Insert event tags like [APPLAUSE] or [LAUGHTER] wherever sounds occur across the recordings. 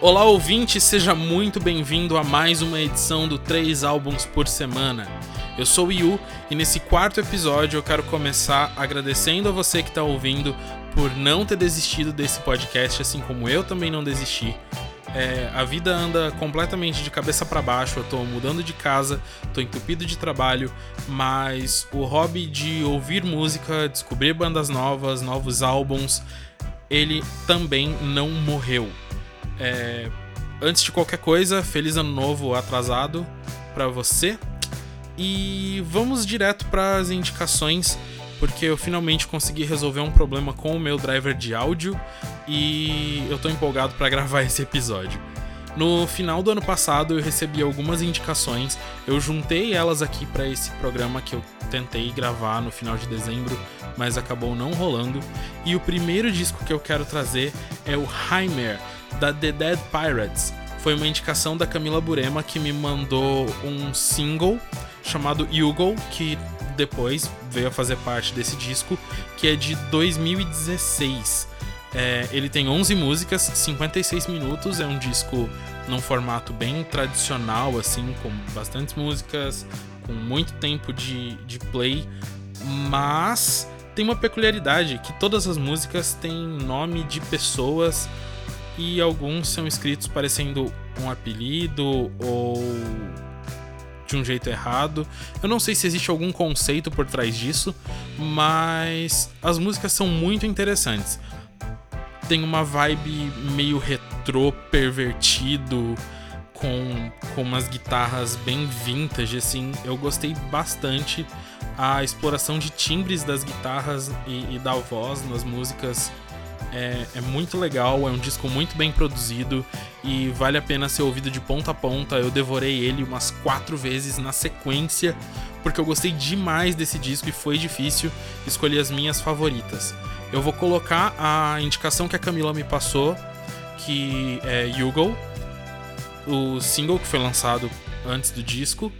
Olá ouvinte, seja muito bem-vindo a mais uma edição do 3 álbuns por semana. Eu sou o Yu e nesse quarto episódio eu quero começar agradecendo a você que está ouvindo por não ter desistido desse podcast, assim como eu também não desisti. É, a vida anda completamente de cabeça para baixo. Eu tô mudando de casa, tô entupido de trabalho, mas o hobby de ouvir música, descobrir bandas novas, novos álbuns, ele também não morreu. É, antes de qualquer coisa, feliz ano novo atrasado para você. E vamos direto para as indicações, porque eu finalmente consegui resolver um problema com o meu driver de áudio e eu tô empolgado para [LAUGHS] gravar esse episódio. No final do ano passado eu recebi algumas indicações, eu juntei elas aqui para esse programa que eu tentei gravar no final de dezembro, mas acabou não rolando. E o primeiro disco que eu quero trazer é o Heimer da The Dead Pirates. Foi uma indicação da Camila Burema que me mandou um single chamado Hugo, que depois veio a fazer parte desse disco, que é de 2016. É, ele tem 11 músicas, 56 minutos, é um disco num formato bem tradicional, assim, com bastantes músicas, com muito tempo de, de play, mas tem uma peculiaridade que todas as músicas têm nome de pessoas e alguns são escritos parecendo um apelido ou de um jeito errado. Eu não sei se existe algum conceito por trás disso, mas as músicas são muito interessantes. Tem uma vibe meio retrô, pervertido, com, com umas guitarras bem vintage, assim. Eu gostei bastante. A exploração de timbres das guitarras e, e da voz nas músicas é, é, muito legal, é um disco muito bem produzido e vale a pena ser ouvido de ponta a ponta. Eu devorei ele umas quatro vezes na sequência, porque eu gostei demais desse disco e foi difícil escolher as minhas favoritas. Eu vou colocar a indicação que a Camila me passou, que é Hugo, o single que foi lançado antes do disco,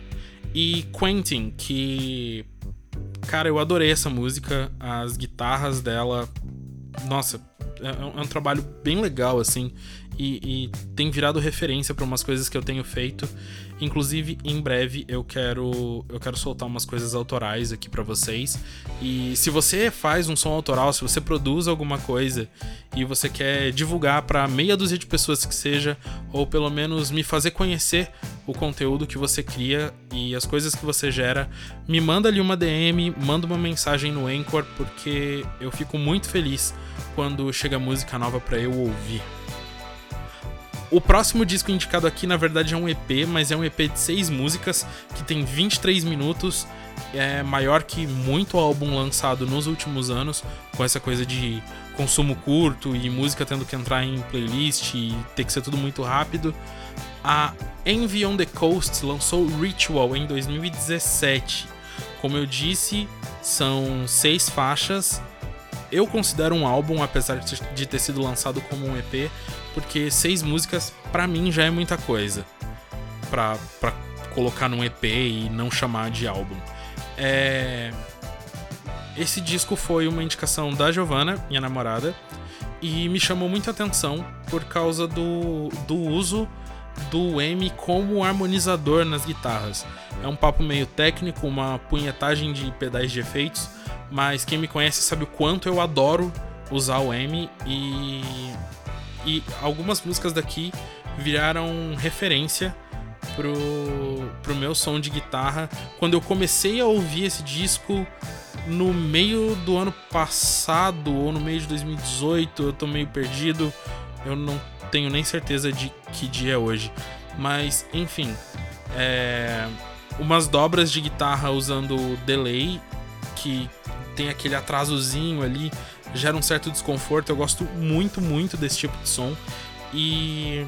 e Quentin, que. Cara, eu adorei essa música, as guitarras dela. Nossa, é, é um trabalho bem legal, assim, e, e tem virado referência para umas coisas que eu tenho feito. Inclusive, em breve eu quero eu quero soltar umas coisas autorais aqui para vocês. E se você faz um som autoral, se você produz alguma coisa e você quer divulgar para meia dúzia de pessoas que seja, ou pelo menos me fazer conhecer o conteúdo que você cria e as coisas que você gera, me manda ali uma DM, manda uma mensagem no Anchor, porque eu fico muito feliz quando chega música nova para eu ouvir. O próximo disco indicado aqui, na verdade, é um EP, mas é um EP de seis músicas que tem 23 minutos. É maior que muito álbum lançado nos últimos anos, com essa coisa de consumo curto e música tendo que entrar em playlist e ter que ser tudo muito rápido. A Envy on the Coast lançou Ritual em 2017. Como eu disse, são seis faixas eu considero um álbum, apesar de ter sido lançado como um EP, porque seis músicas para mim já é muita coisa pra, colocar num EP e não chamar de álbum. É... Esse disco foi uma indicação da Giovanna, minha namorada, e me chamou muita atenção por causa do, do uso do M como harmonizador nas guitarras. É um papo meio técnico, uma punhetagem de pedais de efeitos mas quem me conhece sabe o quanto eu adoro usar o M e, e algumas músicas daqui viraram referência pro, pro meu som de guitarra. Quando eu comecei a ouvir esse disco no meio do ano passado ou no meio de 2018, eu tô meio perdido, eu não tenho nem certeza de que dia é hoje. Mas, enfim, é, umas dobras de guitarra usando delay que tem aquele atrasozinho ali, gera um certo desconforto. Eu gosto muito, muito desse tipo de som. E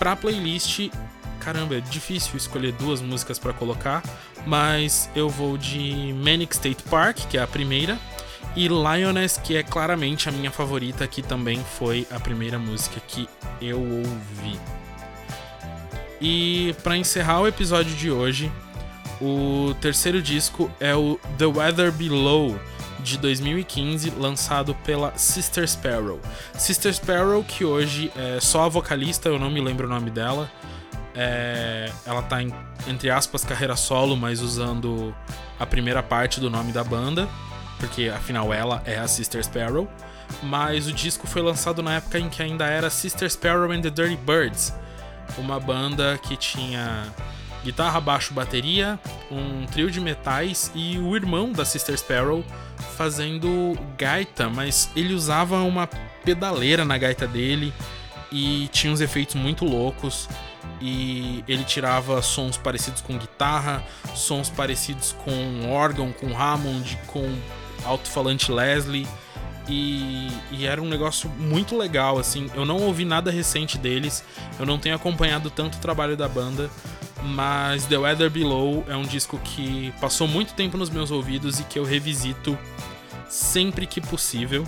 pra playlist, caramba, é difícil escolher duas músicas para colocar, mas eu vou de Manic State Park, que é a primeira, e Lioness, que é claramente a minha favorita, que também foi a primeira música que eu ouvi. E para encerrar o episódio de hoje, o terceiro disco é o The Weather Below, de 2015, lançado pela Sister Sparrow. Sister Sparrow, que hoje é só a vocalista, eu não me lembro o nome dela. É, ela tá em, entre aspas, carreira solo, mas usando a primeira parte do nome da banda, porque afinal ela é a Sister Sparrow. Mas o disco foi lançado na época em que ainda era Sister Sparrow and the Dirty Birds, uma banda que tinha guitarra, baixo, bateria, um trio de metais e o irmão da Sister Sparrow fazendo gaita, mas ele usava uma pedaleira na gaita dele e tinha uns efeitos muito loucos e ele tirava sons parecidos com guitarra, sons parecidos com órgão, com Hammond, com alto-falante Leslie. E, e, era um negócio muito legal, assim. Eu não ouvi nada recente deles, eu não tenho acompanhado tanto o trabalho da banda, mas The Weather Below é um disco que passou muito tempo nos meus ouvidos e que eu revisito sempre que possível.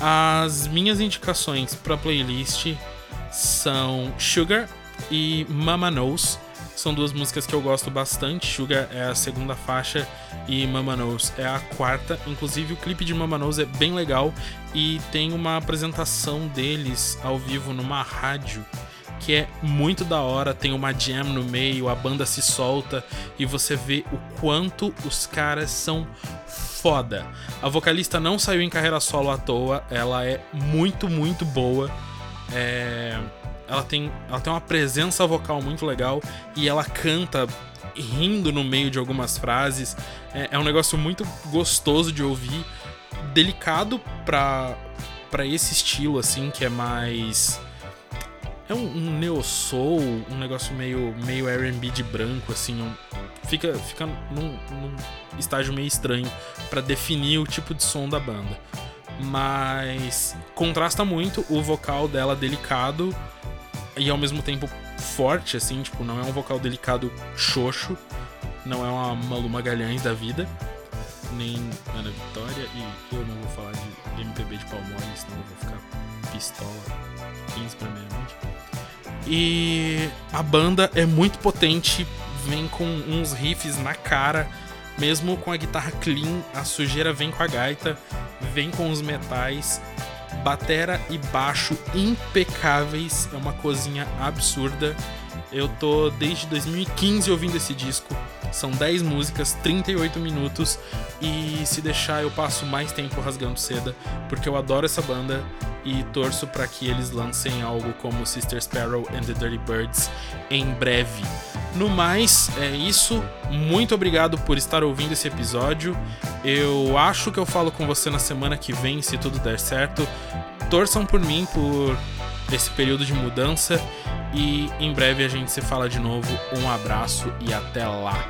As minhas indicações para playlist são Sugar e Mama Knows. São duas músicas que eu gosto bastante. Sugar é a segunda faixa e Mama Knows é a quarta. Inclusive, o clipe de Mama Knows é bem legal e tem uma apresentação deles ao vivo numa rádio que é muito da hora, tem uma jam no meio, a banda se solta e você vê o quanto os caras são foda. A vocalista não saiu em carreira solo à toa, ela é muito, muito boa. É... Ela, tem, ela tem uma presença vocal muito legal e ela canta rindo no meio de algumas frases. É, é um negócio muito gostoso de ouvir, delicado pra, pra esse estilo, assim, que é mais é um, um neo soul, um negócio meio, meio R&B de branco, assim. Um, fica fica num, num estágio meio estranho para definir o tipo de som da banda. Mas contrasta muito o vocal dela delicado e ao mesmo tempo forte, assim, tipo, não é um vocal delicado xoxo, não é uma Malu Magalhães da vida, nem Ana Vitória, e eu não vou falar de MPB de Palmole, senão eu vou ficar pistola 15 pra meia-noite. E a banda é muito potente, vem com uns riffs na cara, mesmo com a guitarra clean, a sujeira vem com a gaita, vem com os metais, batera e baixo impecáveis, é uma cozinha absurda. Eu tô desde 2015 ouvindo esse disco. São 10 músicas, 38 minutos e se deixar eu passo mais tempo rasgando seda, porque eu adoro essa banda e torço para que eles lancem algo como Sister Sparrow and the Dirty Birds em breve. No mais, é isso. Muito obrigado por estar ouvindo esse episódio. Eu acho que eu falo com você na semana que vem, se tudo der certo. Torçam por mim por esse período de mudança e em breve a gente se fala de novo. Um abraço e até lá.